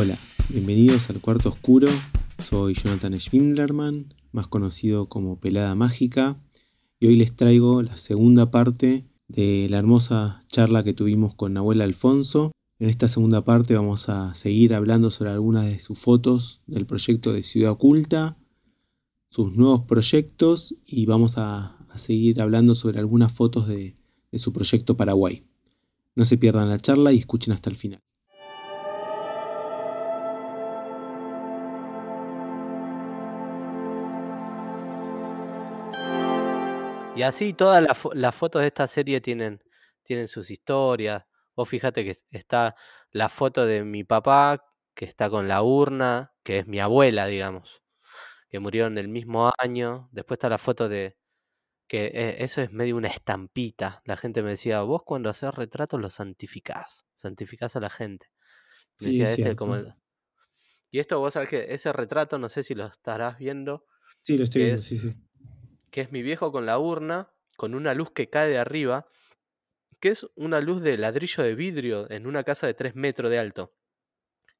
Hola, bienvenidos al Cuarto Oscuro. Soy Jonathan Schwindlerman, más conocido como Pelada Mágica, y hoy les traigo la segunda parte de la hermosa charla que tuvimos con Abuela Alfonso. En esta segunda parte vamos a seguir hablando sobre algunas de sus fotos del proyecto de Ciudad Oculta, sus nuevos proyectos y vamos a, seguir hablando sobre algunas fotos de, de su proyecto Paraguay. No se pierdan la charla y escuchen hasta el final. Y así todas las, fo- las fotos de esta serie tienen, tienen sus historias. Vos fíjate que está la foto de mi papá, que está con la urna, que es mi abuela, digamos, que murió en el mismo año. Después está la foto de, que eh, eso es medio una estampita. La gente me decía, vos cuando haces retratos los santificás, santificás a la gente. Me Sí, decía es este como el... Y esto vos sabés que ese retrato, no sé si lo estarás viendo, Sí, lo estoy viendo, es, sí, sí. Que es mi viejo con la urna, con una luz que cae de arriba, que es una luz de ladrillo de vidrio en una casa de 3 metros de alto.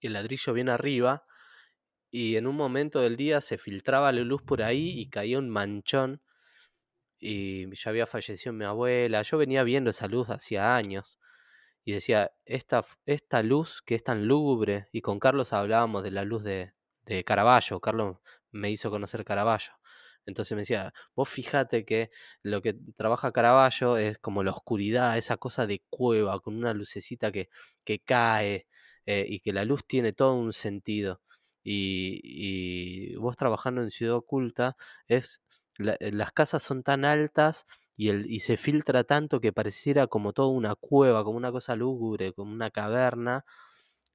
Y el ladrillo viene arriba y en un momento del día se filtraba la luz por ahí y caía un manchón y ya había fallecido mi abuela. Yo venía viendo esa luz hacía años y decía, esta, esta luz que es tan lúgubre, y con Carlos hablábamos de la luz de, de Caravaggio, Carlos me hizo conocer Caravaggio. Entonces me decía, vos fíjate que lo que trabaja Caravaggio es como la oscuridad, esa cosa de cueva, con una lucecita que, que cae eh, y que la luz tiene todo un sentido. Y, y vos trabajando en Ciudad Oculta, es, la- eh, las casas son tan altas y, el, y se filtra tanto que pareciera como toda una cueva, como una cosa lúgubre, como una caverna.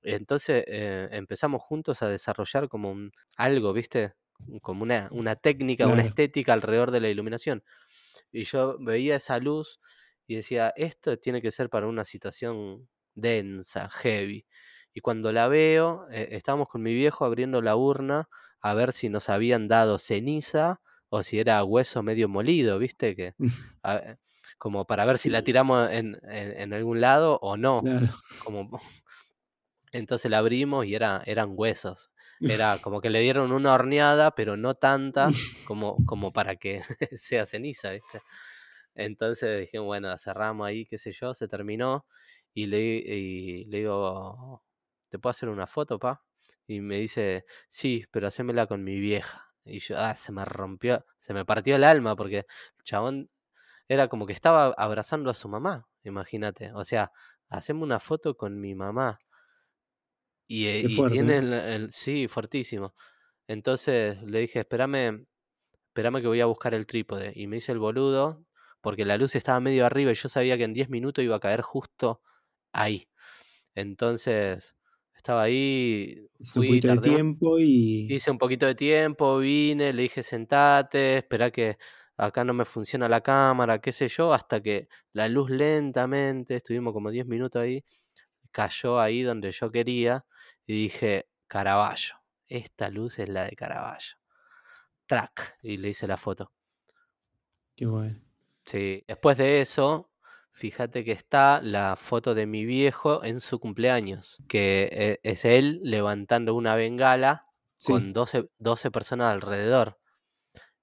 Entonces eh, empezamos juntos a desarrollar como un, algo, ¿viste? Como una, una técnica, una estética alrededor de la iluminación. Y yo veía esa luz y decía, esto tiene que ser para una situación densa, heavy. Y cuando la veo, eh, estábamos con mi viejo abriendo la urna a ver si nos habían dado ceniza o si era hueso medio molido, ¿viste? Que, a como para ver si la tiramos en, en- en algún lado o no. claro. Como, entonces la abrimos y era, eran huesos. Era como que le dieron una horneada, pero no tanta como, como para que sea ceniza, ¿viste? Entonces dije, bueno, la cerramos ahí, qué sé yo, se terminó. Y le, y le digo, ¿te puedo hacer una foto, pa? Y me dice, sí, pero hacémela con mi vieja. Y yo, ah, se me rompió, se me partió el alma porque el chabón era como que estaba abrazando a su mamá, imagínate. O sea, hacemos una foto con mi mamá. Y, eh, Qué y fuerte, tiene ¿eh? el, el- sí, fuertísimo. Entonces le dije, espérame, espérame que voy a buscar el trípode. Y me hice el boludo, porque la luz estaba medio arriba y yo sabía que en 10 minutos iba a caer justo ahí. Entonces, estaba ahí, un fui, poquito de tardé un- tiempo y. hice un poquito de tiempo, vine, le dije, sentate, espera que acá no me funciona la cámara, qué sé yo, hasta que la luz lentamente, estuvimos como 10 minutos ahí, cayó ahí donde yo quería y dije, Caravaggio, esta luz es la de Caravaggio. Track, y le hice la foto. Qué bueno. Sí, después de eso, fíjate que está la foto de mi viejo en su cumpleaños, que e- es él levantando una bengala con Sí, 12, 12 personas alrededor.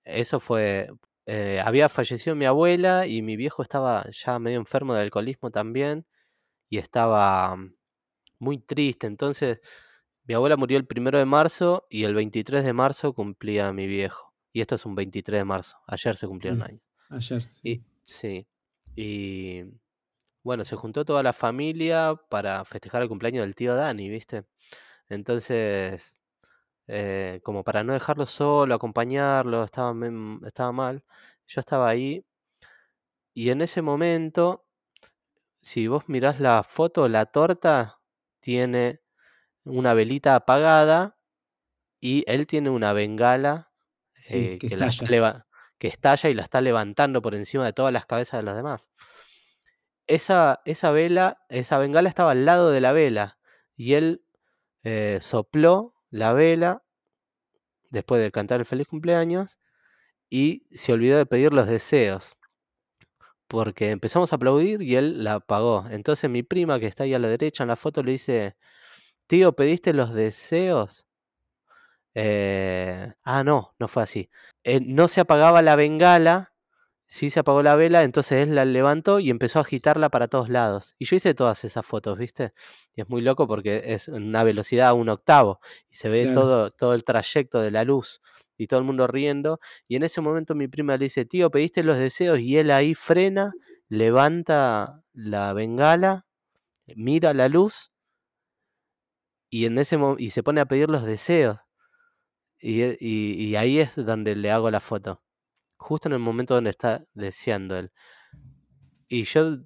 Eso fue, eh, había fallecido mi abuela y mi viejo estaba ya medio enfermo de alcoholismo también y estaba muy triste. Entonces, mi abuela murió el primero de marzo y el 23 de marzo cumplía mi viejo. Y esto es un 23 de marzo, ayer se cumplió un mm, año. ayer, Y sí. sí, y bueno, se juntó toda la familia para festejar el cumpleaños del tío Dani, ¿viste? Entonces, eh, como para no dejarlo solo, acompañarlo, estaba, mem- estaba mal, yo estaba ahí y en ese momento, si vos mirás la foto, la torta tiene una velita apagada y él tiene una bengala Sí, eh, estalla. que estalla y la está levantando por encima de todas las cabezas de los demás. esa, esa vela, esa bengala estaba al lado de la vela y él eh, sopló la vela después de cantar el feliz cumpleaños y se olvidó de pedir los deseos porque empezamos a aplaudir y él la apagó. Entonces mi prima que está ahí a la derecha en la foto le dice, tío, ¿pediste los deseos? Eh, ah, no, no fue así. Eh, no se apagaba la bengala, sí se apagó la vela, entonces él la levantó y empezó a agitarla para todos lados. Y yo hice todas esas fotos, ¿viste? Y es muy loco porque es una velocidad a un octavo y se ve todo, todo el trayecto de la luz y todo el mundo riendo. Y en ese momento mi prima le dice, tío, pediste los deseos y él ahí frena, levanta la bengala, mira la luz y, en ese y se pone a pedir los deseos. Y, y, ahí es donde le hago la foto. Justo en el momento donde está deseando él. Y yo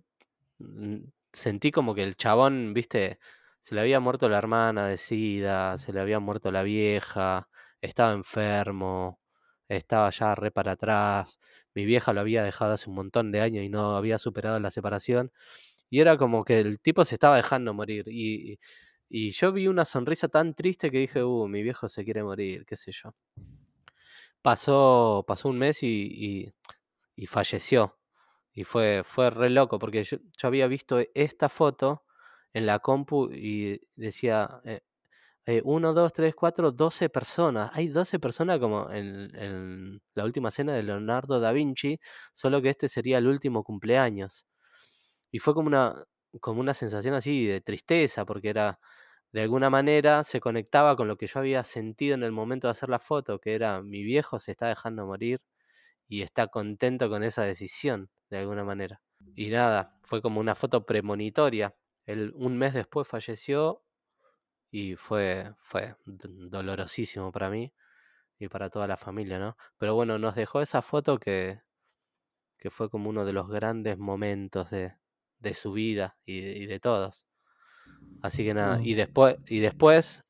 mm, sentí como que el chabón, viste, se le había muerto la hermana de Sida, se le había muerto la vieja, estaba enfermo, estaba ya re para atrás. Mi vieja lo había dejado hace un montón de años y no había superado la separación. Y era como que el tipo se estaba dejando morir. Y, y yo vi una sonrisa tan triste que dije, uh, mi viejo se quiere morir, qué sé yo. Pasó, pasó un mes y, y, falleció. Y fue, fue re loco, porque yo, había visto esta foto en la compu y decía, eh, eh, 1, 2, 3, 4, 12 personas. Hay 12 personas como en, en, la última cena de Leonardo da Vinci, solo que este sería el último cumpleaños. Y fue como una, como una sensación así de tristeza, porque era, de alguna manera, se conectaba con lo que yo había sentido en el momento de hacer la foto, que era mi viejo se está dejando morir y está contento con esa decisión, de alguna manera. Y nada, fue como una foto premonitoria. Él un mes después falleció y fue, fue dolorosísimo para mí y para toda la familia, ¿no? Pero bueno, nos dejó esa foto que, que fue como uno de los grandes momentos de, de su vida y de, todos. Así que nada, y después, y después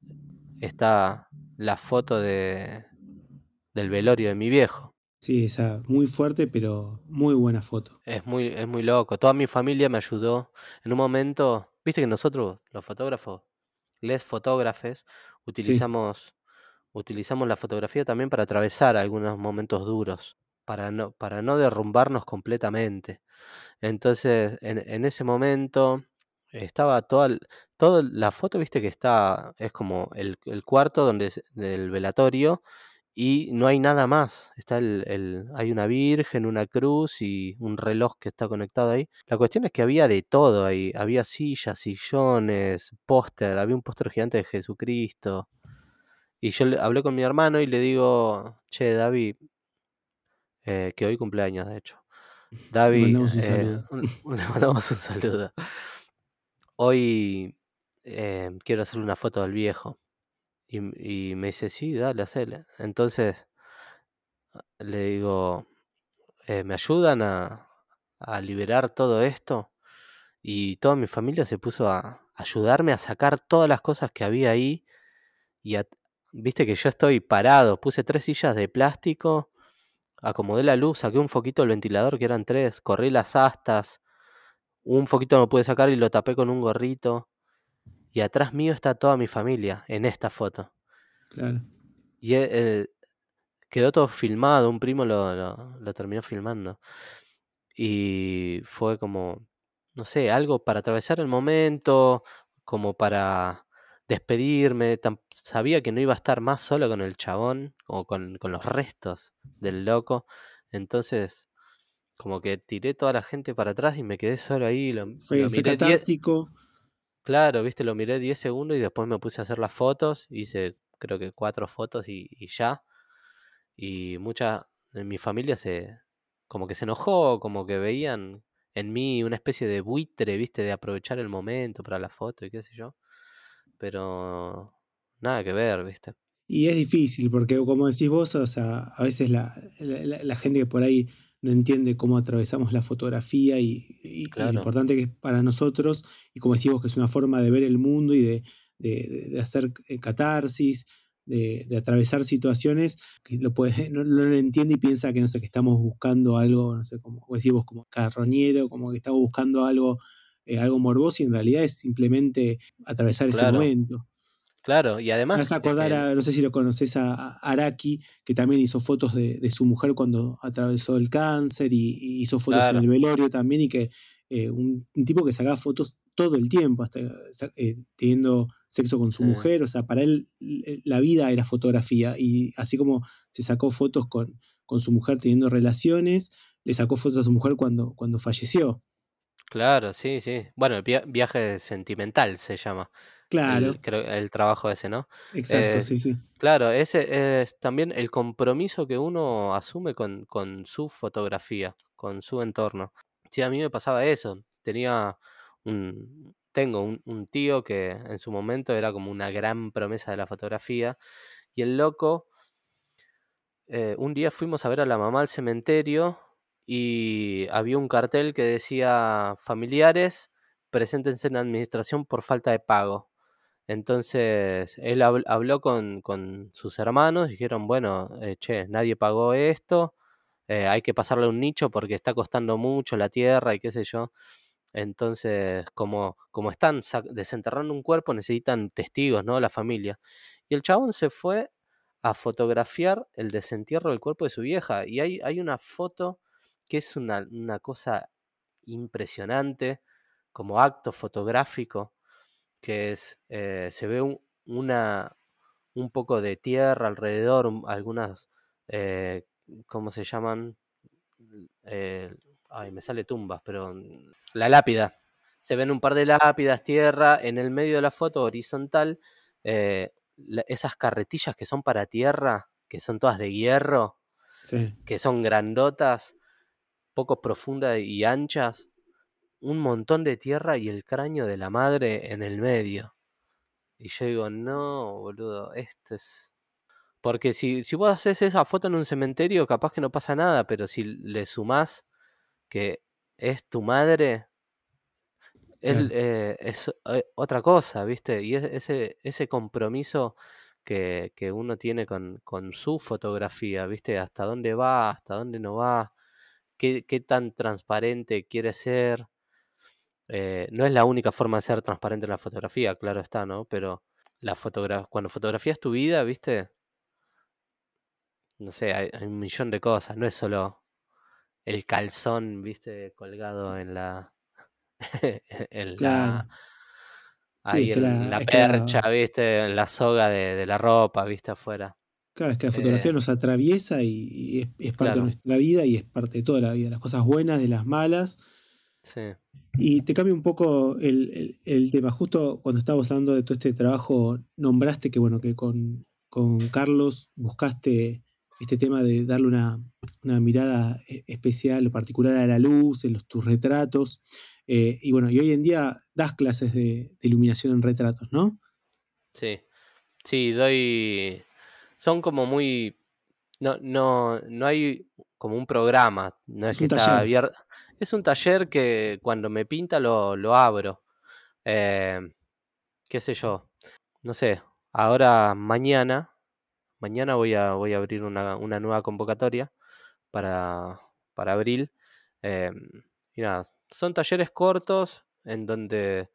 está la foto de, del velorio de mi viejo. Sí, esa muy fuerte, pero muy buena foto. Es muy, es muy loco. Toda mi familia me ayudó. En un momento, viste que nosotros, los fotógrafos, les fotógrafes, utilizamos, utilizamos la fotografía también para atravesar algunos momentos duros, para no, para no derrumbarnos completamente. Entonces, en, ese momento estaba toda, toda la foto, viste que está, es como el, cuarto donde del velatorio y no hay nada más. Está el, hay una virgen, una cruz y un reloj que está conectado ahí. La cuestión es que había de todo ahí. Había sillas, sillones, póster, había un póster gigante de Jesucristo. Y yo hablé con mi hermano y le digo, che, David, eh, que hoy cumpleaños, de hecho. David, eh, le mandamos un saludo. Hoy eh, quiero hacerle una foto del viejo. Y, me dice, sí, dale. Entonces le digo, eh, ¿me ayudan a, a, liberar todo esto? Y toda mi familia se puso a ayudarme a sacar todas las cosas que había ahí. Y viste que yo estoy parado, puse tres sillas de plástico acomodé la luz, saqué un foquito del ventilador, que eran tres, corrí las astas, un foquito no pude sacar y lo tapé con un gorrito. Y atrás mío está toda mi familia en esta foto. Claro. Y eh, quedó todo filmado, un primo lo, lo, terminó filmando. Y fue como, no sé, algo para atravesar el momento, como para despedirme. sabía que no iba a estar más solo con el chabón o con, con los restos del loco. Entonces, como que tiré toda la gente para atrás y me quedé solo ahí. Lo, fue, miré Claro, viste, lo miré 10 segundos y después me puse a hacer las fotos. Hice creo que cuatro fotos y, ya. Y mucha de mi familia se como que se enojó, como que veían en mí una especie de buitre, viste, de aprovechar el momento para la foto y qué sé yo pero nada que ver, ¿viste? Y es difícil, porque como decís vos, o sea, a veces la, la, gente que por ahí entiende cómo atravesamos la fotografía y, lo importante que es para nosotros, y como decís vos, que es una forma de ver el mundo y de, de, hacer eh, catarsis, de, atravesar situaciones, que lo puede, no, lo entiende y piensa que no sé, que estamos buscando algo, no sé, como decís vos, como carroñero, como que estamos buscando algo eh, algo morboso y en realidad es simplemente atravesar ese momento. Claro, y además. Me vas a acordar, a, no sé si lo conoces, a, Araki, que también hizo fotos de, su mujer cuando atravesó el cáncer y, hizo fotos en el velorio también, y que eh, un, tipo que sacaba fotos todo el tiempo, hasta eh, teniendo sexo con su mujer, o sea, para él la vida era fotografía y así como se sacó fotos con, con su mujer teniendo relaciones, le sacó fotos a su mujer cuando, cuando falleció. Claro, sí, sí. Bueno, el viaje sentimental se llama. Claro. El, creo, el trabajo ese, ¿no? Exacto, sí, sí. Claro, ese es también el compromiso que uno asume con, con su fotografía, con su entorno. Sí, a mí me pasaba eso. Tenía un, tengo un, tío que en su momento era como una gran promesa de la fotografía. Y el loco, eh, un día fuimos a ver a la mamá al cementerio y había un cartel que decía familiares, preséntense en administración por falta de pago. Entonces él habló con, con sus hermanos, dijeron, bueno, eh, che, nadie pagó esto, eh, hay que pasarle un nicho porque está costando mucho la tierra y qué sé yo. Entonces, como, como están desenterrando un cuerpo, necesitan testigos, ¿no? La familia. Y el chabón se fue a fotografiar el desentierro del cuerpo de su vieja. Y hay, hay una foto que es una, una cosa impresionante, como acto fotográfico, que es, eh, se ve un, una, un poco de tierra alrededor, algunas, eh, ¿cómo se llaman? Eh, ay, me sale tumbas, pero la lápida. Se ven un par de lápidas, tierra, en el medio de la foto horizontal, esas carretillas que son para tierra, que son todas de hierro, que son grandotas, poco profundas y anchas, un montón de tierra y el cráneo de la madre en el medio. Y yo digo, no, boludo, esto es... Porque si, si vos haces esa foto en un cementerio, capaz que no pasa nada, pero si le sumás que es tu madre, él, eh, es eh, otra cosa, ¿viste? Y es, ese, ese compromiso que, que uno tiene con, con, su fotografía, ¿viste? Hasta dónde va, hasta dónde no va, qué, qué tan transparente quiere ser, eh, no es la única forma de ser transparente en la fotografía, claro está, ¿no? Pero la cuando fotografías tu vida, ¿viste? No sé, hay, un millón de cosas, no es solo el calzón, ¿viste? Colgado en la... en la... Ahí en la, percha, ¿viste? En la soga de, la ropa, ¿viste? Afuera. Claro, es que la fotografía eh nos atraviesa y, es, parte de nuestra vida y es parte de toda la vida. Las cosas buenas, de las malas. Sí. Y te cambia un poco el, tema. Justo cuando estábamos hablando de todo este trabajo, nombraste que, bueno, que con, Carlos buscaste este tema de darle una, mirada e, especial o particular a la luz en los, tus retratos. Eh, y bueno, y hoy en día das clases de, iluminación en retratos, ¿no? Sí, sí, doy... Son como muy... No, no, no hay como un programa, no es, que está abierto es un taller que cuando me pinta lo, lo abro. Eh, qué sé yo. No sé. Ahora mañana. Mañana voy a, voy a abrir una, nueva convocatoria para, para abril. Eh, y nada, son talleres cortos en donde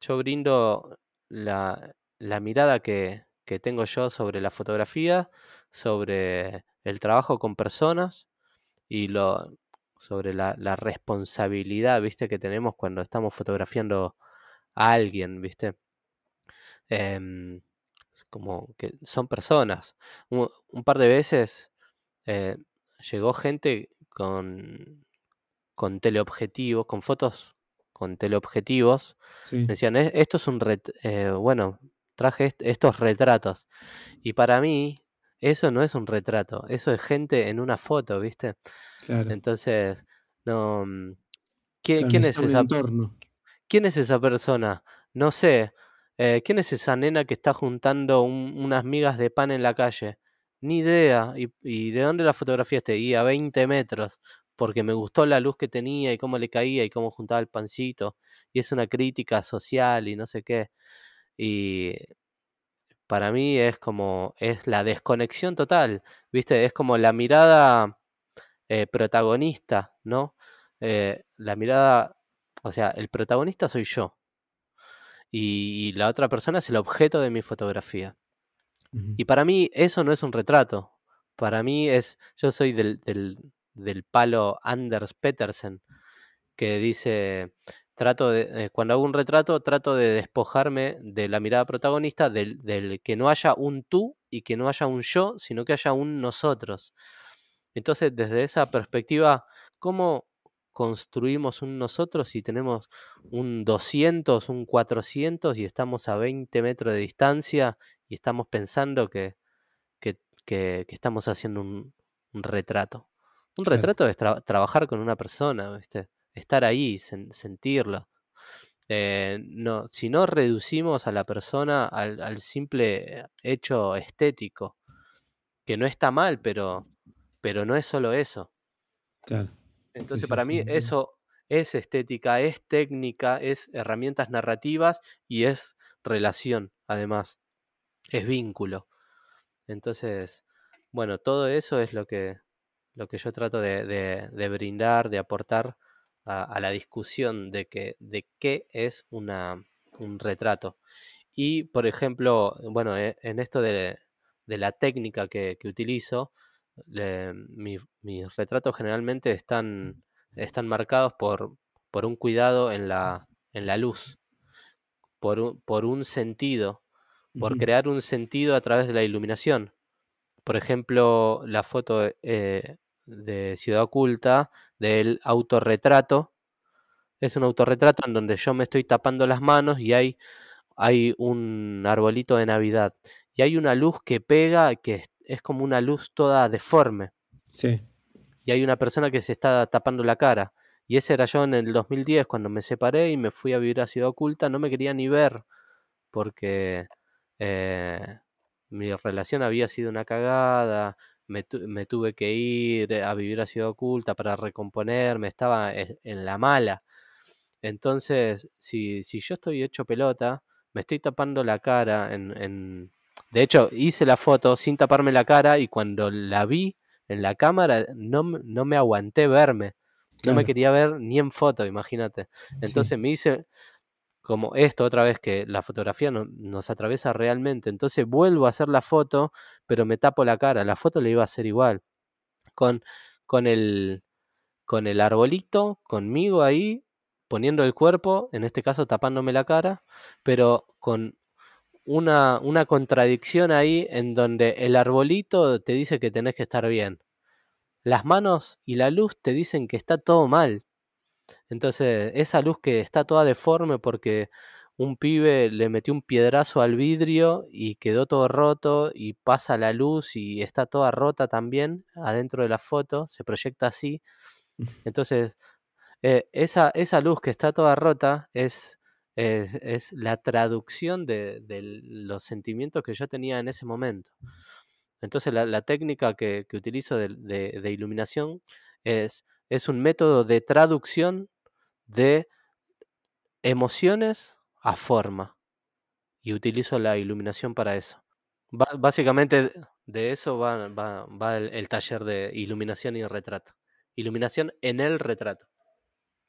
yo brindo la, la mirada que, que, tengo yo sobre la fotografía, sobre el trabajo con personas y lo, sobre la, responsabilidad, ¿viste? Que tenemos cuando estamos fotografiando a alguien, ¿viste? Em, como que son personas. Un, par de veces eh, llegó gente con, con teleobjetivos, con fotos con teleobjetivos. decían, esto es un... Eh, bueno, traje estos retratos. Y para mí, eso no es un retrato, eso es gente en una foto, ¿viste? Claro. Entonces, no. Mm, ¿Quién, ¿quién es esa ¿Quién es esa persona? No sé. Eh, ¿Quién es esa nena que está juntando unas migas de pan en la calle? Ni idea. ¿Y, de dónde la fotografiaste? Y a 20 metros. Porque me gustó la luz que tenía y cómo le caía y cómo juntaba el pancito. Y es una crítica social y no sé qué. Y para mí es como, es la desconexión total, ¿viste? Es como la mirada eh, protagonista, ¿no? Eh, la mirada, o sea, el protagonista soy yo. Y, la otra persona es el objeto de mi fotografía. Y para mí eso no es un retrato. Para mí es, yo soy del, del, del palo Anders Petersen, que dice, trato de, eh, cuando hago un retrato, trato de despojarme de la mirada protagonista, del, del que no haya un tú y que no haya un yo, sino que haya un nosotros. Entonces, desde esa perspectiva, ¿cómo construimos un nosotros si tenemos un 200, un 400 y estamos a 20 metros de distancia y estamos pensando que, que, que- que estamos haciendo un, un retrato? Un retrato es tra- trabajar con una persona, ¿viste? Estar ahí, sen- sentirlo. Eh, no, si no reducimos a la persona al, al simple hecho estético, que no está mal, pero, pero no es solo eso. Claro. Entonces, sí, para sí, mí eso es estética, es técnica, es herramientas narrativas y es relación, además, es vínculo. Entonces, bueno, todo eso es lo que, lo que yo trato de, de- de brindar, de aportar a, a la discusión de, que, de qué es una, un retrato. Y, por ejemplo, bueno, e- en esto de, de la técnica que, que utilizo, le- mi- mis retratos generalmente están, están marcados por, por un cuidado en la, en la luz, por un, por un sentido, por crear un sentido a través de la iluminación. Por ejemplo, la foto eh, de Ciudad Oculta del autorretrato. Es un autorretrato en donde yo me estoy tapando las manos y hay, hay un arbolito de Navidad. Y hay una luz que pega, que es, como una luz toda deforme. Sí. Y hay una persona que se está tapando la cara. Y ese era yo en el 2010, cuando me separé y me fui a vivir a Ciudad Oculta. No me quería ni ver porque eh, mi relación había sido una cagada, me, tu- me tuve que ir a vivir a Ciudad Oculta para recomponerme, estaba en, en la mala. Entonces, si, si yo estoy hecho pelota, me estoy tapando la cara en, en- De hecho, hice la foto sin taparme la cara y cuando la vi en la cámara no, me- no me aguanté verme. No me quería ver ni en foto, imagínate. Sí. Entonces me hice como esto otra vez que la fotografía no- nos atraviesa realmente. Entonces vuelvo a hacer la foto, pero me tapo la cara. La foto la iba a hacer igual. Con, con el con el arbolito, conmigo ahí, poniendo el cuerpo, en este caso tapándome la cara, pero con una, una contradicción ahí en donde el arbolito te dice que tenés que estar bien. Las manos y la luz te dicen que está todo mal. Entonces, esa luz que está toda deforme porque un pibe le metió un piedrazo al vidrio y quedó todo roto y pasa la luz y está toda rota también adentro de la foto, se proyecta así. Entonces, eh, esa, esa luz que está toda rota es, es, es la traducción de, de los sentimientos que yo tenía en ese momento. Entonces, la, la técnica que, que utilizo de, de- de iluminación es, es un método de traducción de emociones a forma. Y utilizo la iluminación para eso. Básicamente de eso va, el taller de iluminación y retrato. Iluminación en el retrato.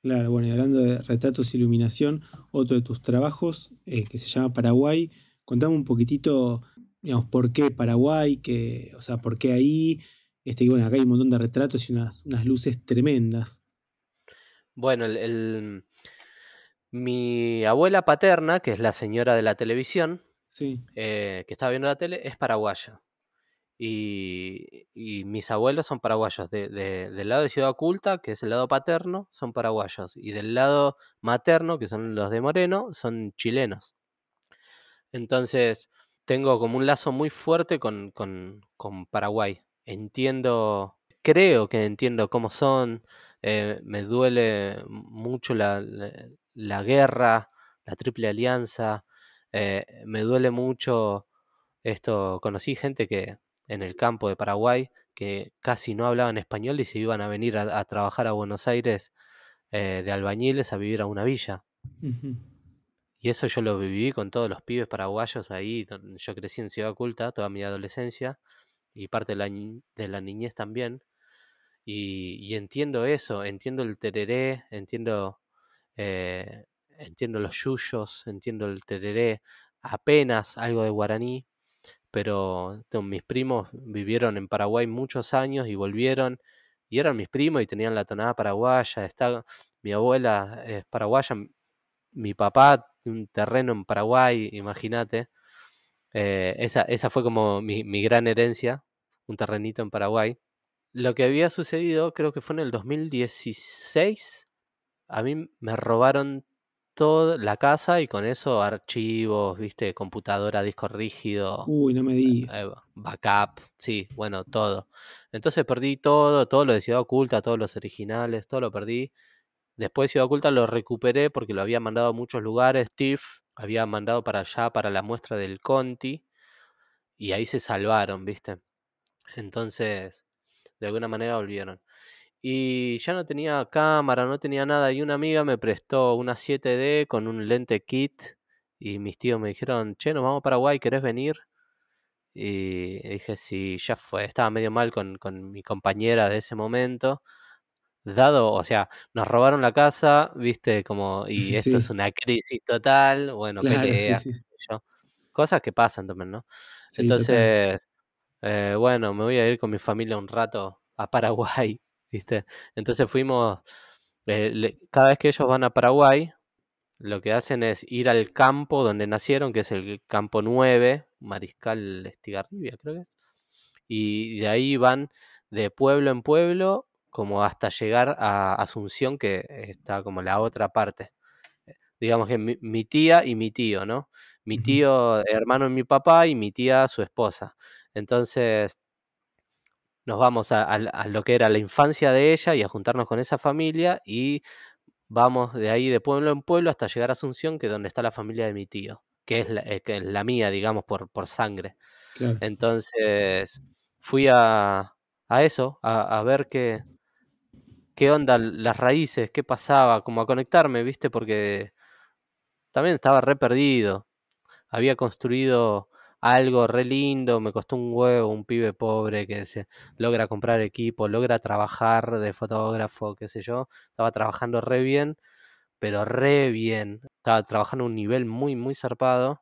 Claro, bueno, y hablando de retratos e iluminación, otro de tus trabajos eh, que se llama Paraguay. Contame un poquitito, digamos, por qué Paraguay, que, o sea, por qué ahí. Este, y bueno, acá hay un montón de retratos y unas, unas luces tremendas. Bueno, el, el- mi abuela paterna, que es la señora de la televisión, Sí, eh, que estaba viendo la tele, es paraguaya. Y, y mis abuelos son paraguayos. De- de- del lado de Ciudad Oculta, que es el lado paterno, son paraguayos. Y del lado materno, que son los de Moreno, son chilenos. Entonces, tengo como un lazo muy fuerte con, con- con Paraguay. Entiendo, creo que entiendo cómo son. eh, me duele mucho la, la- la guerra, la triple alianza. eh, me duele mucho esto. Conocí gente que en el campo de Paraguay que casi no hablaban español y se iban a venir a, a trabajar a Buenos Aires eh, de albañiles a vivir a una villa. Y eso yo lo viví con todos los pibes paraguayos ahí. donde Yo crecí en Ciudad Oculta toda mi adolescencia y parte de la, de la niñez también. Y, entiendo eso, entiendo el tereré, entiendo, eh, entiendo los yuyos, entiendo el tereré, apenas algo de guaraní, pero mis primos vivieron en Paraguay muchos años y volvieron y eran mis primos y tenían la tonada paraguaya. Está, mi abuela es paraguaya, mi papá un terreno en Paraguay, imagínate. Eh, esa, esa fue como mi, mi gran herencia, un terrenito en Paraguay. Lo que había sucedido, creo que fue en el 2016, a mí me robaron toda la casa y con eso archivos, viste, computadora, disco rígido, Uy, no me digas. eh, backup, sí, bueno, todo. Entonces perdí todo, todo lo de Ciudad Oculta, todos los originales, todo lo perdí. Después de Ciudad Oculta lo recuperé porque lo había mandado a muchos lugares. Steve había mandado para allá, para la muestra del Conti, y ahí se salvaron, viste. Entonces, de alguna manera volvieron. Y ya no tenía cámara, no tenía nada. Y una amiga me prestó una 7D con un lente kit. Y mis tíos me dijeron, che, nos vamos a Paraguay, ¿querés venir? Y dije, sí, ya fue. Estaba medio mal con, con mi compañera de ese momento. Dado, o sea, nos robaron la casa, viste, como, y esto es una crisis total. Bueno, claro, pelea, sí, sí. Cosas que pasan también, ¿no? total. Eh, bueno, me voy a ir con mi familia un rato a Paraguay, ¿viste? Entonces fuimos, eh, le- cada vez que ellos van a Paraguay, lo que hacen es ir al campo donde nacieron, que es el campo 9, Mariscal Estigarribia, creo que es. Y de ahí van de pueblo en pueblo, como hasta llegar a Asunción, que está como la otra parte. Digamos que mi, mi tía y mi tío, ¿no? Mi tío, hermano de mi papá, y mi tía, su esposa. Entonces nos vamos a, a- a lo que era la infancia de ella y a juntarnos con esa familia y vamos de ahí de pueblo en pueblo hasta llegar a Asunción, que es donde está la familia de mi tío, que es la, eh, que es la mía, digamos, por, por sangre. Claro. Entonces fui a, a eso, a, a ver qué, qué onda, las raíces, qué pasaba, como a conectarme, ¿viste? Porque también estaba re perdido. Había construido algo re lindo, me costó un huevo, un pibe pobre que se logra comprar equipo, logra trabajar de fotógrafo, qué sé yo. Estaba trabajando re bien, pero re bien. Estaba trabajando a un nivel muy, muy zarpado.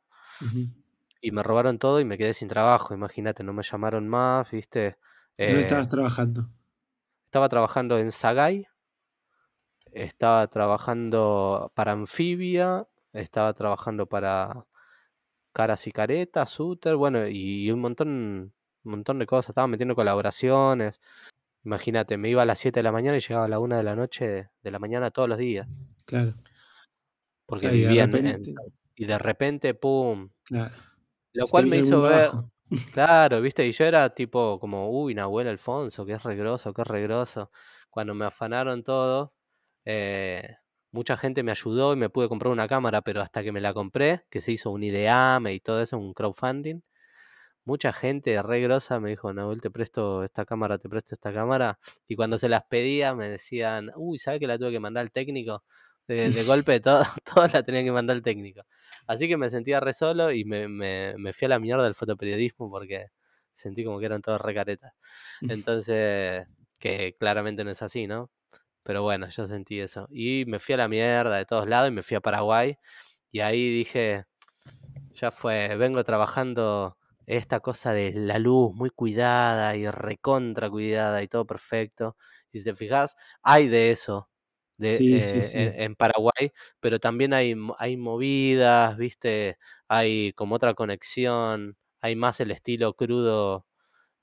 Y me robaron todo y me quedé sin trabajo, imagínate, no me llamaron más, ¿viste? ¿Dónde Eh, estabas trabajando? estaba trabajando en Sagay, estaba trabajando para Anfibia, estaba trabajando para Caras y Caretas, Suter, bueno, y un montón, un montón de cosas. Estaba metiendo colaboraciones. Imagínate, me iba a las 7 de la mañana y llegaba a la 1 de la noche de la mañana todos los días. Claro. Porque Claro, y de vivía en, en- repente, Y de repente, ¡pum! claro, Lo cual me hizo ver, claro, viste, y yo era tipo como, uy, Nahuel Alfonso, que es regroso, que es regroso. Cuando me afanaron todo, eh, mucha gente me ayudó y me pude comprar una cámara, pero hasta que me la compré, que se hizo un ideame y todo eso, un crowdfunding, mucha gente re grosa me dijo, Nahuel, te presto esta cámara, te presto esta cámara. Y cuando se las pedía me decían, uy, ¿sabes que la tuve que mandar al técnico? De, de golpe todo, todo la tenía que mandar al técnico. Así que me sentía re solo y me, me, me fui a la mierda del fotoperiodismo porque sentí como que eran todos re caretas. Entonces, que claramente no es así, ¿no? Pero bueno, yo sentí eso. Y me fui a la mierda de todos lados y me fui a Paraguay. Y ahí dije, ya fue, vengo trabajando esta cosa de la luz muy cuidada y recontra cuidada y todo perfecto. Y si te fijas, hay de eso de, Sí, sí, eh, sí. en, en Paraguay, pero también hay, hay movidas, ¿viste? Hay como otra conexión, hay más el estilo crudo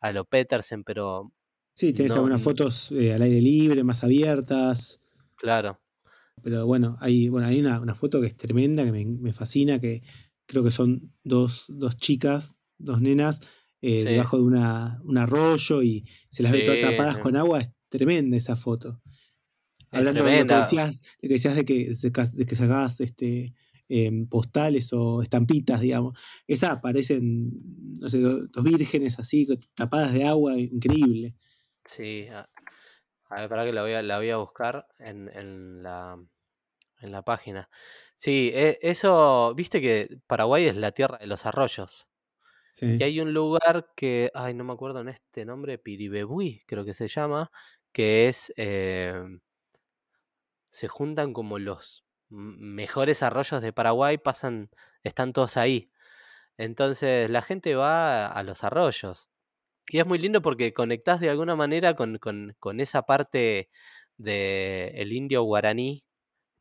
a lo Petersen, pero Sí, tenés no, algunas fotos eh, al aire libre, más abiertas. claro, Pero bueno, hay, bueno, hay una, una foto que es tremenda, que me, me fascina, que creo que son dos, dos chicas, dos nenas, eh, sí, debajo de una, un arroyo y se las ve todas sí, tapadas sí, con agua. Es tremenda esa foto. es Hablando de lo que decías, lo que decías de que, sacás- de que sacabas este, em, postales o estampitas, digamos. Esa aparecen, no sé, do- dos vírgenes así, tapadas de agua, increíble. Sí, a, a ver, para que la voy a, la voy a buscar en, en la, en la página. Sí, e- eso, viste que Paraguay es la tierra de los arroyos. Y Sí. hay un lugar que, ay, no me acuerdo en este nombre, Piribebuy, creo que se llama, que es, eh, se juntan como los mejores arroyos de Paraguay, pasan, están todos ahí. Entonces la gente va a los arroyos. Y es muy lindo porque conectás de alguna manera con, con- con esa parte del el indio guaraní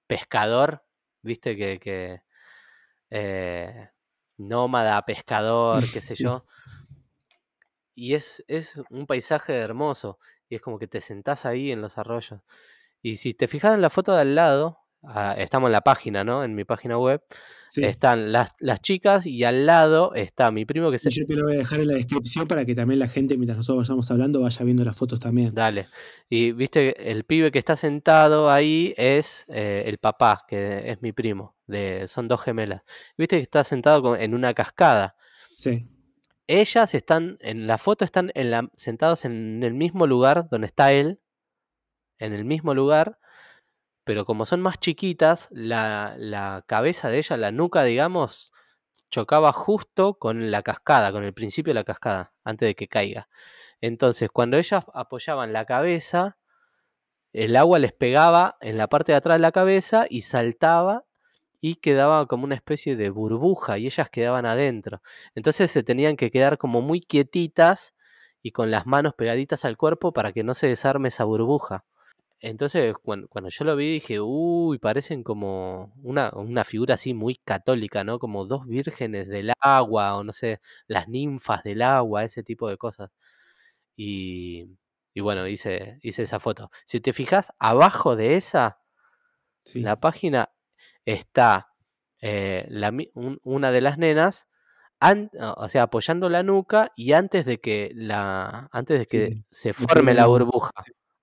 pescador, viste que, que eh, nómada, pescador, qué sé yo. Y es, es un paisaje hermoso. Y es como que te sentás ahí en los arroyos. Y si te fijas en la foto de al lado, ah, estamos en la página, ¿no? En mi página web. Están las, las, chicas y al lado está mi primo que se... Yo te lo voy a dejar en la descripción para que también la gente, mientras nosotros vayamos hablando, vaya viendo las fotos también. Dale. Y viste, el pibe que está sentado ahí es eh, el papá, que es mi primo. De, son dos gemelas. Viste que está sentado en una cascada. Sí. Ellas están, en la foto están en la, sentadas en el mismo lugar donde está él, en el mismo lugar, pero como son más chiquitas, la, la cabeza de ella, la nuca, digamos, chocaba justo con la cascada, con el principio de la cascada, antes de que caiga. Entonces, cuando ellas apoyaban la cabeza, el agua les pegaba en la parte de atrás de la cabeza y saltaba y quedaba como una especie de burbuja y ellas quedaban adentro. Entonces se tenían que quedar como muy quietitas y con las manos pegaditas al cuerpo para que no se desarme esa burbuja. Entonces, cuando, yo lo vi, dije, uy, parecen como una, una, figura así muy católica, ¿no? Como dos vírgenes del agua, o no sé, las ninfas del agua, ese tipo de cosas. Y, y bueno, hice, hice esa foto. Si te fijas, abajo de esa, la página está eh, la, una de las nenas, o sea, apoyando la nuca y antes de que la antes de que se forme la burbuja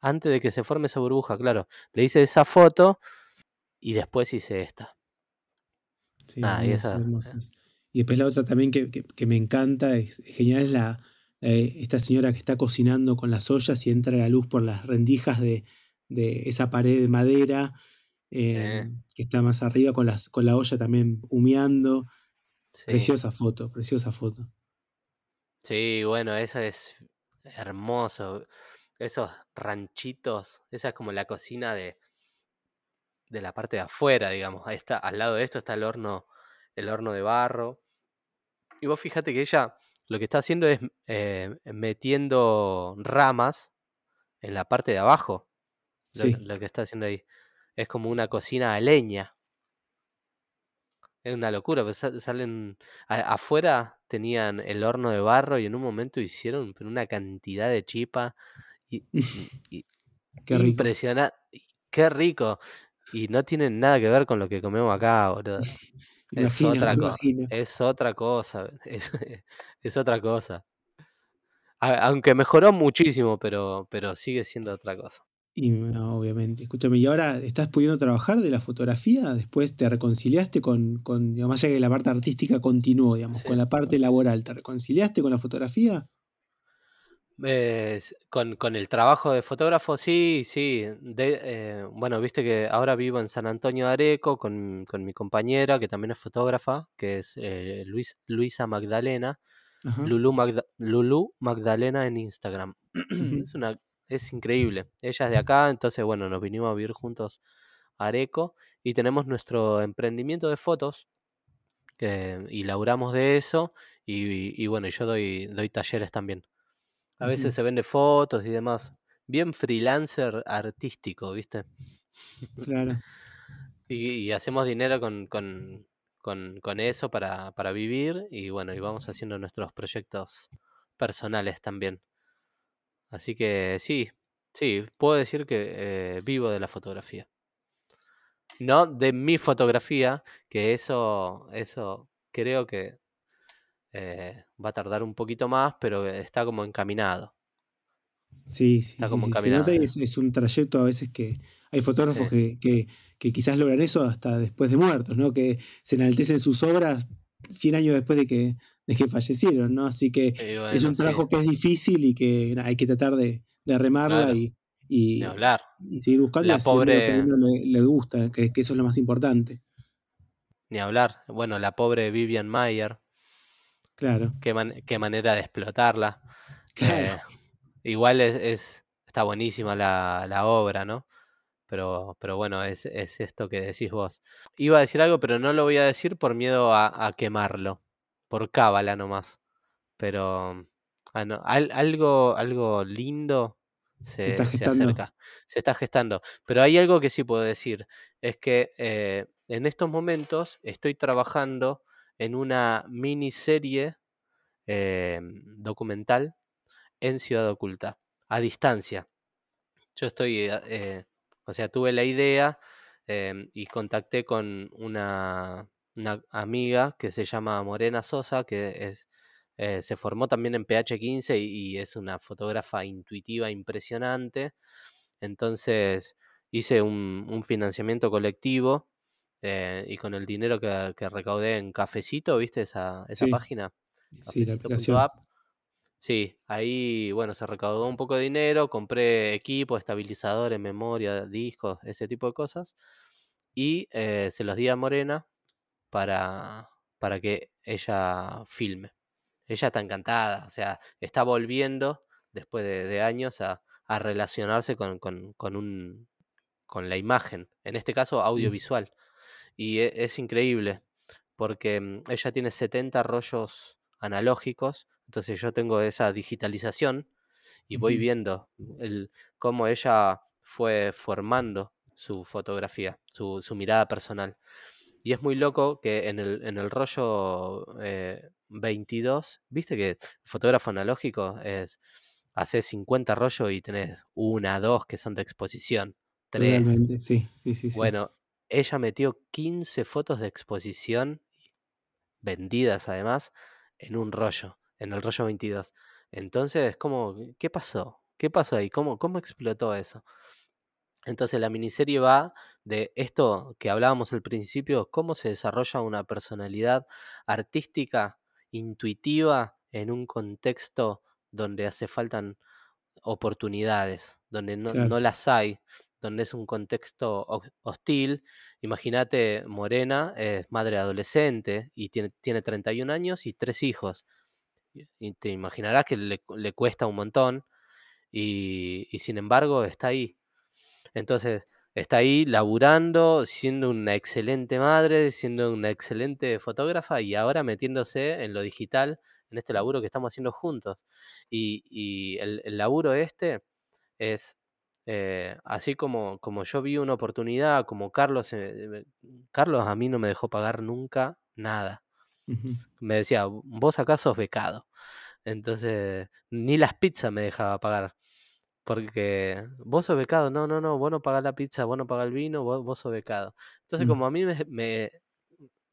antes de que se forme esa burbuja, claro. Le hice esa foto y después hice esta. Sí, ah, y, esa, y, después la otra también que, me encanta, es, genial, es la, eh, esta señora que está cocinando con las ollas y entra la luz por las rendijas de, esa pared de madera eh, que está más arriba con, las, con la olla también humeando. Preciosa foto, preciosa foto. Sí, bueno, esa es hermoso esos ranchitos, esa es como la cocina de, de la parte de afuera, digamos. Ahí está, al lado de esto está el horno, el horno de barro. Y vos fíjate que ella lo que está haciendo es eh, metiendo ramas en la parte de abajo. Lo, que está haciendo ahí. Es como una cocina a leña. Es una locura, pues salen afuera tenían el horno de barro y en un momento hicieron una cantidad de chipa y, qué. Qué rico. Y no tienen nada que ver con lo que comemos acá, boludo. Es otra cosa. Es otra cosa. Es, otra cosa. aunque mejoró muchísimo, pero, pero sigue siendo otra cosa. Y obviamente. Escúchame, ¿y ahora estás pudiendo trabajar de la fotografía? Después te reconciliaste con, con digamos, más allá que la parte artística continuó, digamos, con la parte laboral. ¿Te reconciliaste con la fotografía? Con, con, el trabajo de fotógrafo, sí, sí. De, eh, bueno, viste que ahora vivo en San Antonio de Areco con, con mi compañera, que también es fotógrafa, que es eh, Luis, Luisa Magdalena. Lulu, Lulu, Magdalena en Instagram. es, una, es increíble. Ella es de acá, entonces, bueno, nos vinimos a vivir juntos a Areco y tenemos nuestro emprendimiento de fotos y laburamos de eso. Y, y bueno, yo doy, doy talleres también. A veces se vende fotos y demás. Bien freelancer artístico, ¿viste? Claro. y, hacemos dinero con, con, con, eso para, para, vivir y bueno, y vamos haciendo nuestros proyectos personales también. Así que sí, sí, puedo decir que eh, vivo de la fotografía. No de mi fotografía, que eso, eso creo que eh, va a tardar un poquito más, pero está como encaminado. Sí, sí. Está como encaminado. es, un trayecto a veces que hay fotógrafos que, que, quizás logran eso hasta después de muertos, ¿no? Que se enaltecen sus obras 100 años después de que, de que fallecieron, ¿no? Así que es un trabajo que es difícil y que hay que tratar de, de remarla y, y, y, seguir buscando la pobre... que a uno le, gusta, que, eso es lo más importante. Ni hablar. Bueno, la pobre Vivian Mayer, Claro. Qué, qué manera de explotarla. Eh, igual es, está buenísima la, la, obra, ¿no? Pero, pero bueno, es, es, esto que decís vos. Iba a decir algo, pero no lo voy a decir por miedo a, quemarlo. Por cábala nomás. Pero ah, algo, algo lindo se, se, acerca, se está gestando. Pero hay algo que sí puedo decir, es que eh, en estos momentos estoy trabajando en una miniserie eh, documental en Ciudad Oculta, a distancia. Yo estoy, eh, o sea, tuve la idea em, y contacté con una, una, amiga que se llama Morena Sosa, que es, eh, se formó también en PH15 y, es una fotógrafa intuitiva impresionante. Entonces hice un, financiamiento colectivo eh, y con el dinero que, recaudé en Cafecito, ¿viste esa, esa página? Sí, la aplicación. Sí, ahí, bueno, se recaudó un poco de dinero, compré equipo, estabilizadores, memoria, discos, ese tipo de cosas. Y eh, se los di a Morena para, para que ella filme. Ella está encantada, o sea, está volviendo después de, años a, relacionarse con, con, un, con la imagen, en este caso audiovisual. Y e, es, increíble, porque mm, ella tiene 70 rollos analógicos entonces yo tengo esa digitalización y voy viendo el, cómo ella fue formando su fotografía, su, mirada personal. Y es muy loco que en el, en el rollo 22, eh, viste que fotógrafo analógico es, hace 50 rollos y tenés una, dos que son de exposición, tres. sí, sí, sí. Bueno, ella metió 15 fotos de exposición, vendidas además, en un rollo en el rollo 22. Entonces, ¿cómo, ¿qué pasó? ¿Qué pasó ahí? ¿Cómo, cómo explotó eso? Entonces la miniserie va de esto que hablábamos al principio, cómo se desarrolla una personalidad artística, intuitiva, en un contexto donde hace faltan oportunidades, donde no, no las hay, donde es un contexto hostil. Imagínate, Morena es madre adolescente y tiene, tiene 31 años y tres hijos y te imaginarás que le, cuesta un montón y, sin embargo está ahí. Entonces, está ahí laburando, siendo una excelente madre, siendo una excelente fotógrafa y ahora metiéndose en lo digital, en este laburo que estamos haciendo juntos. Y, el, laburo este es, eh, así como, como yo vi una oportunidad, como Carlos, eh, Carlos a mí no me dejó pagar nunca nada. Me decía, vos acá sos becado. Entonces, ni las pizzas me dejaba pagar. Porque vos sos becado, no, no, no, vos no pagás la pizza, vos no pagás el vino, vos, sos becado. Entonces, mm. como a mí me,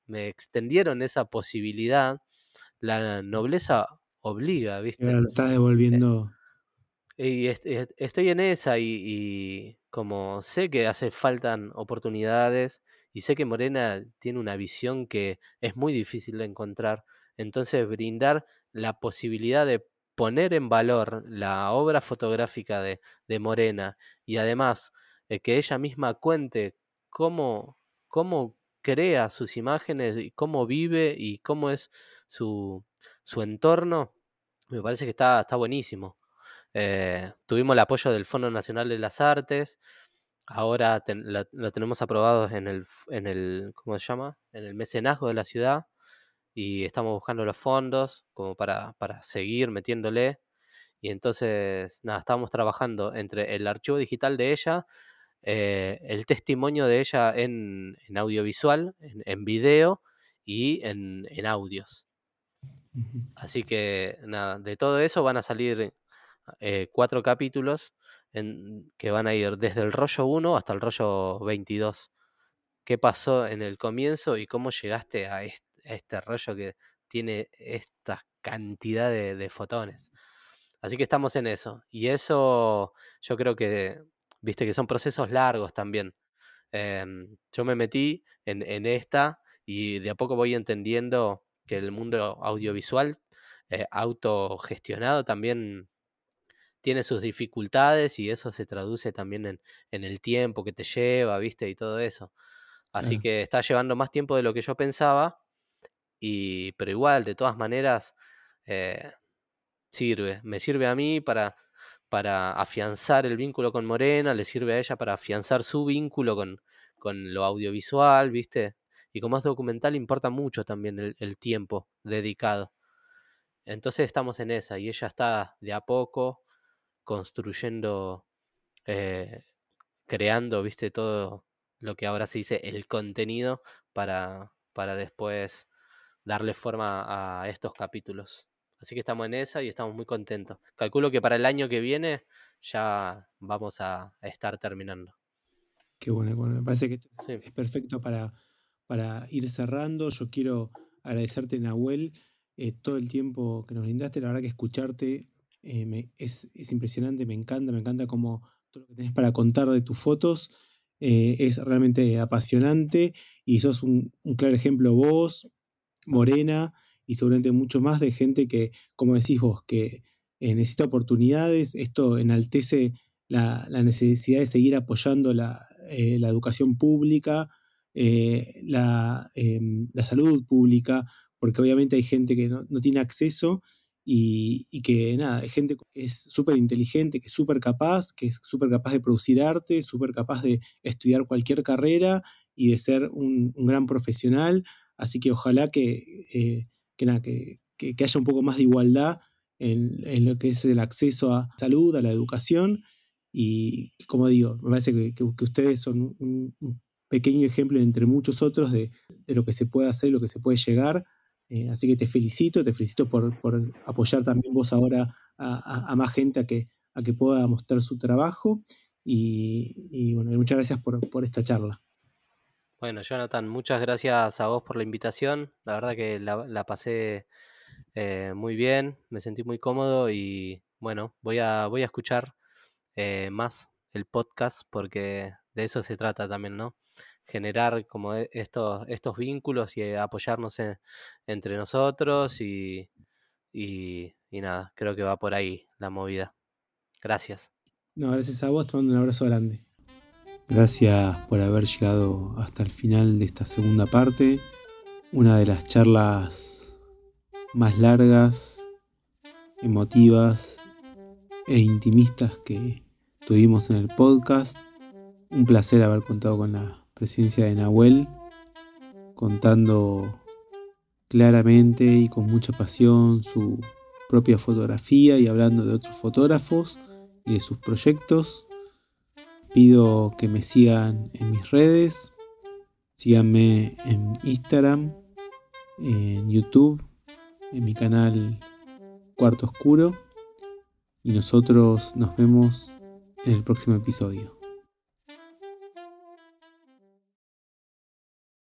me, extendieron esa posibilidad, la nobleza obliga, ¿viste? lo estás devolviendo. Y estoy en esa y, como sé que hace faltan oportunidades y sé que Morena tiene una visión que es muy difícil de encontrar. Entonces, brindar la posibilidad de poner en valor la obra fotográfica de, Morena y además eh, que ella misma cuente cómo, cómo crea sus imágenes y cómo vive y cómo es su, su entorno, me parece que está, está buenísimo. Eh, tuvimos el apoyo del Fondo Nacional de las Artes, Ahora lo, tenemos aprobado en el, en el, ¿cómo se llama? En el mecenazgo de la ciudad y estamos buscando los fondos como para, para seguir metiéndole. Y entonces, nada, estamos trabajando entre el archivo digital de ella, eh, el testimonio de ella en, en audiovisual, en, en, video y en, en audios. Así que, nada, de todo eso van a salir eh, cuatro capítulos que van a ir desde el rollo 1 hasta el rollo 22. ¿Qué pasó en el comienzo y cómo llegaste a este, rollo que tiene esta cantidad de, fotones? Así que estamos en eso. Y eso yo creo que, viste que son procesos largos también. Em, yo me metí en, esta y de a poco voy entendiendo que el mundo audiovisual eh, autogestionado también tiene sus dificultades y eso se traduce también en, en el tiempo que te lleva, ¿viste? Y todo eso. Así que está llevando más tiempo de lo que yo pensaba, y, pero igual, de todas maneras, eh, sirve. Me sirve a mí para, para afianzar el vínculo con Morena, le sirve a ella para afianzar su vínculo con, con lo audiovisual, ¿viste? Y como es documental, importa mucho también el, el tiempo dedicado. Entonces estamos en esa y ella está de a poco construyendo, eh, creando, viste, todo lo que ahora se dice el contenido para, para después darle forma a estos capítulos. Así que estamos en esa y estamos muy contentos. Calculo que para el año que viene ya vamos a, estar terminando. Qué bueno, bueno, me parece que es perfecto para, para ir cerrando. Yo quiero agradecerte, Nahuel, eh, todo el tiempo que nos brindaste. La verdad que escucharte eh, es, impresionante, me encanta, me encanta como todo lo que tenés para contar de tus fotos. Eh, es realmente apasionante y sos un, claro ejemplo vos, Morena, y seguramente mucho más de gente que, como decís vos, que necesita oportunidades. Esto enaltece la, necesidad de seguir apoyando la, educación pública, la, em, la, salud pública, porque obviamente hay gente que no, tiene acceso y, que nada, hay gente que es súper inteligente, que es súper capaz, que es súper capaz de producir arte, súper capaz de estudiar cualquier carrera y de ser un, gran profesional. Así que ojalá que, eh, que, que, haya un poco más de igualdad en, lo que es el acceso a salud, a la educación. Y como digo, me parece que, ustedes son un, pequeño ejemplo entre muchos otros de, de, lo que se puede hacer, lo que se puede llegar. Eh, así que te felicito, te felicito por, apoyar también vos ahora a, más gente a que, a que pueda mostrar su trabajo. Y, bueno, muchas gracias por, esta charla. Bueno, Jonathan, muchas gracias a vos por la invitación. La verdad que la, pasé eh, muy bien, me sentí muy cómodo y bueno, voy a, voy a escuchar eh, más el podcast porque de eso se trata también, ¿no? Generar como e, estos, estos vínculos y eh, apoyarnos entre nosotros y, y, nada, creo que va por ahí la movida. Gracias. No, gracias a vos, te mando un abrazo grande. Gracias por haber llegado hasta el final de esta segunda parte, una de las charlas más largas, emotivas e intimistas que tuvimos en el podcast. Un placer haber contado con la presencia de Nahuel, contando claramente y con mucha pasión su propia fotografía y hablando de otros fotógrafos y de sus proyectos. Pido que me sigan en mis redes, síganme en Instagram, en YouTube, en mi canal Cuarto Oscuro y nosotros nos vemos en el próximo episodio.